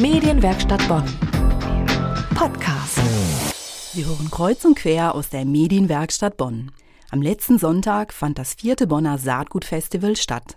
Medienwerkstatt Bonn. Podcast. Wir hören kreuz und quer aus der Medienwerkstatt Bonn. Am letzten Sonntag fand das vierte Bonner Saatgutfestival statt.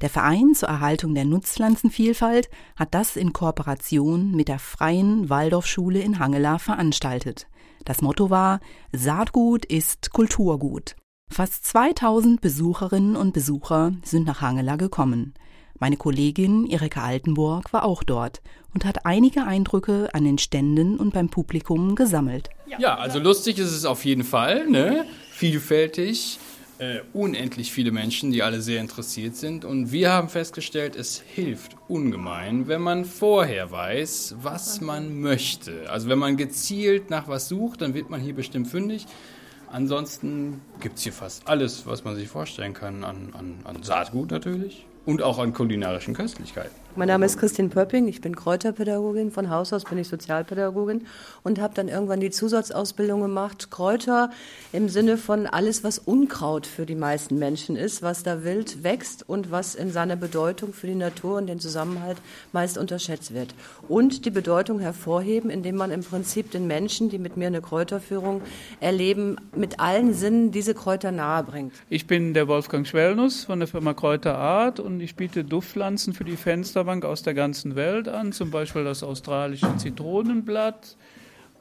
Der Verein zur Erhaltung der Nutzpflanzenvielfalt hat das in Kooperation mit der Freien Waldorfschule in Hangela veranstaltet. Das Motto war Saatgut ist Kulturgut. Fast 2000 Besucherinnen und Besucher sind nach Hangela gekommen. Meine Kollegin Erika Altenburg war auch dort und hat einige Eindrücke an den Ständen und beim Publikum gesammelt. Ja, also lustig ist es auf jeden Fall, ne? vielfältig, äh, unendlich viele Menschen, die alle sehr interessiert sind. Und wir haben festgestellt, es hilft ungemein, wenn man vorher weiß, was man möchte. Also wenn man gezielt nach was sucht, dann wird man hier bestimmt fündig. Ansonsten gibt es hier fast alles, was man sich vorstellen kann, an, an, an Saatgut natürlich und auch an kulinarischen Köstlichkeiten. Mein Name ist Christine Pöpping, ich bin Kräuterpädagogin, von Haus aus bin ich Sozialpädagogin und habe dann irgendwann die Zusatzausbildung gemacht. Kräuter im Sinne von alles, was Unkraut für die meisten Menschen ist, was da wild wächst und was in seiner Bedeutung für die Natur und den Zusammenhalt meist unterschätzt wird. Und die Bedeutung hervorheben, indem man im Prinzip den Menschen, die mit mir eine Kräuterführung erleben, mit allen Sinnen diese Kräuter nahebringt. Ich bin der Wolfgang Schwellnuss von der Firma Kräuterart und ich biete Duftpflanzen für die Fenster Fensterbank aus der ganzen Welt an, zum Beispiel das australische Zitronenblatt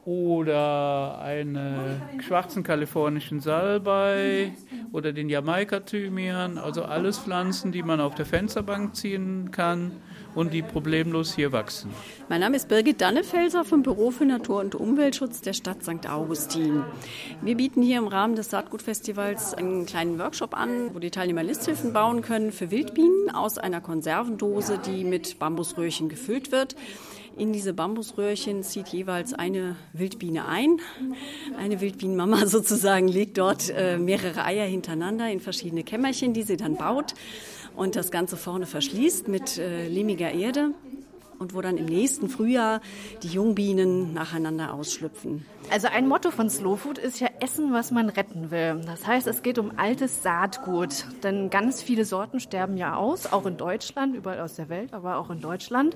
oder einen schwarzen kalifornischen Salbei oder den Jamaika-Thymian, also alles Pflanzen, die man auf der Fensterbank ziehen kann und die problemlos hier wachsen. Mein Name ist Birgit Dannefelser vom Büro für Natur- und Umweltschutz der Stadt St. Augustin. Wir bieten hier im Rahmen des Saatgutfestivals einen kleinen Workshop an, wo die Teilnehmer Listhilfen bauen können für Wildbienen aus einer Konservendose, die mit Bambusröhrchen gefüllt wird. In diese Bambusröhrchen zieht jeweils eine Wildbiene ein. Eine Wildbienenmama sozusagen legt dort äh, mehrere Eier hintereinander in verschiedene Kämmerchen, die sie dann baut und das Ganze vorne verschließt mit äh, lehmiger Erde und wo dann im nächsten Frühjahr die Jungbienen nacheinander ausschlüpfen. Also ein Motto von Slow Food ist ja Essen, was man retten will. Das heißt, es geht um altes Saatgut, denn ganz viele Sorten sterben ja aus, auch in Deutschland, überall aus der Welt, aber auch in Deutschland.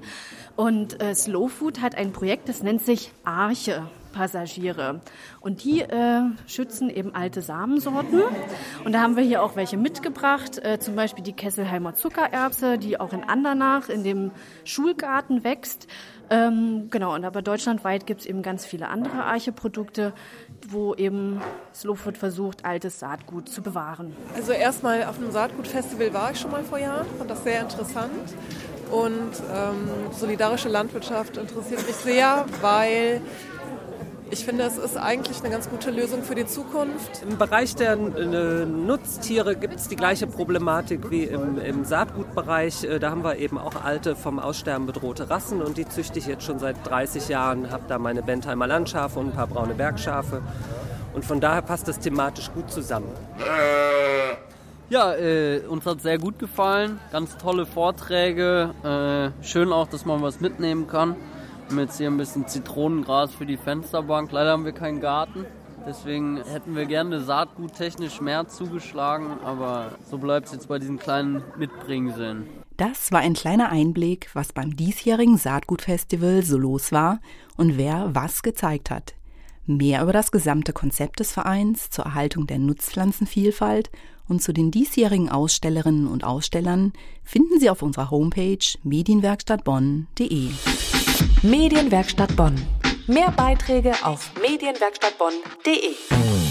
Und äh, Slow Food hat ein Projekt, das nennt sich Arche. Passagiere. Und die äh, schützen eben alte Samensorten. Und da haben wir hier auch welche mitgebracht, äh, zum Beispiel die Kesselheimer Zuckererbse, die auch in Andernach in dem Schulgarten wächst. Ähm, genau, und aber deutschlandweit gibt es eben ganz viele andere Archeprodukte, wo eben Slowfood versucht, altes Saatgut zu bewahren. Also erstmal auf einem Saatgutfestival war ich schon mal vor Jahren, fand das sehr interessant. Und ähm, solidarische Landwirtschaft interessiert mich sehr, weil ich finde, es ist eigentlich eine ganz gute Lösung für die Zukunft. Im Bereich der äh, Nutztiere gibt es die gleiche Problematik wie im, im, Saatgutbereich. Äh, da haben wir eben auch alte, vom Aussterben bedrohte Rassen und die züchte ich jetzt schon seit 30 Jahren. Habe da meine Bentheimer Landschafe und ein paar braune Bergschafe. Und von daher passt das thematisch gut zusammen. Ja, äh, uns hat sehr gut gefallen. Ganz tolle Vorträge. Äh, schön auch, dass man was mitnehmen kann. Haben jetzt hier ein bisschen Zitronengras für die Fensterbank. Leider haben wir keinen Garten. Deswegen hätten wir gerne saatguttechnisch mehr zugeschlagen, aber so bleibt es jetzt bei diesen kleinen Mitbringseln. Das war ein kleiner Einblick, was beim diesjährigen Saatgutfestival so los war und wer was gezeigt hat. Mehr über das gesamte Konzept des Vereins zur Erhaltung der Nutzpflanzenvielfalt und zu den diesjährigen Ausstellerinnen und Ausstellern finden Sie auf unserer Homepage medienwerkstattbonn.de. Medienwerkstatt Bonn. Mehr Beiträge auf medienwerkstattbonn.de.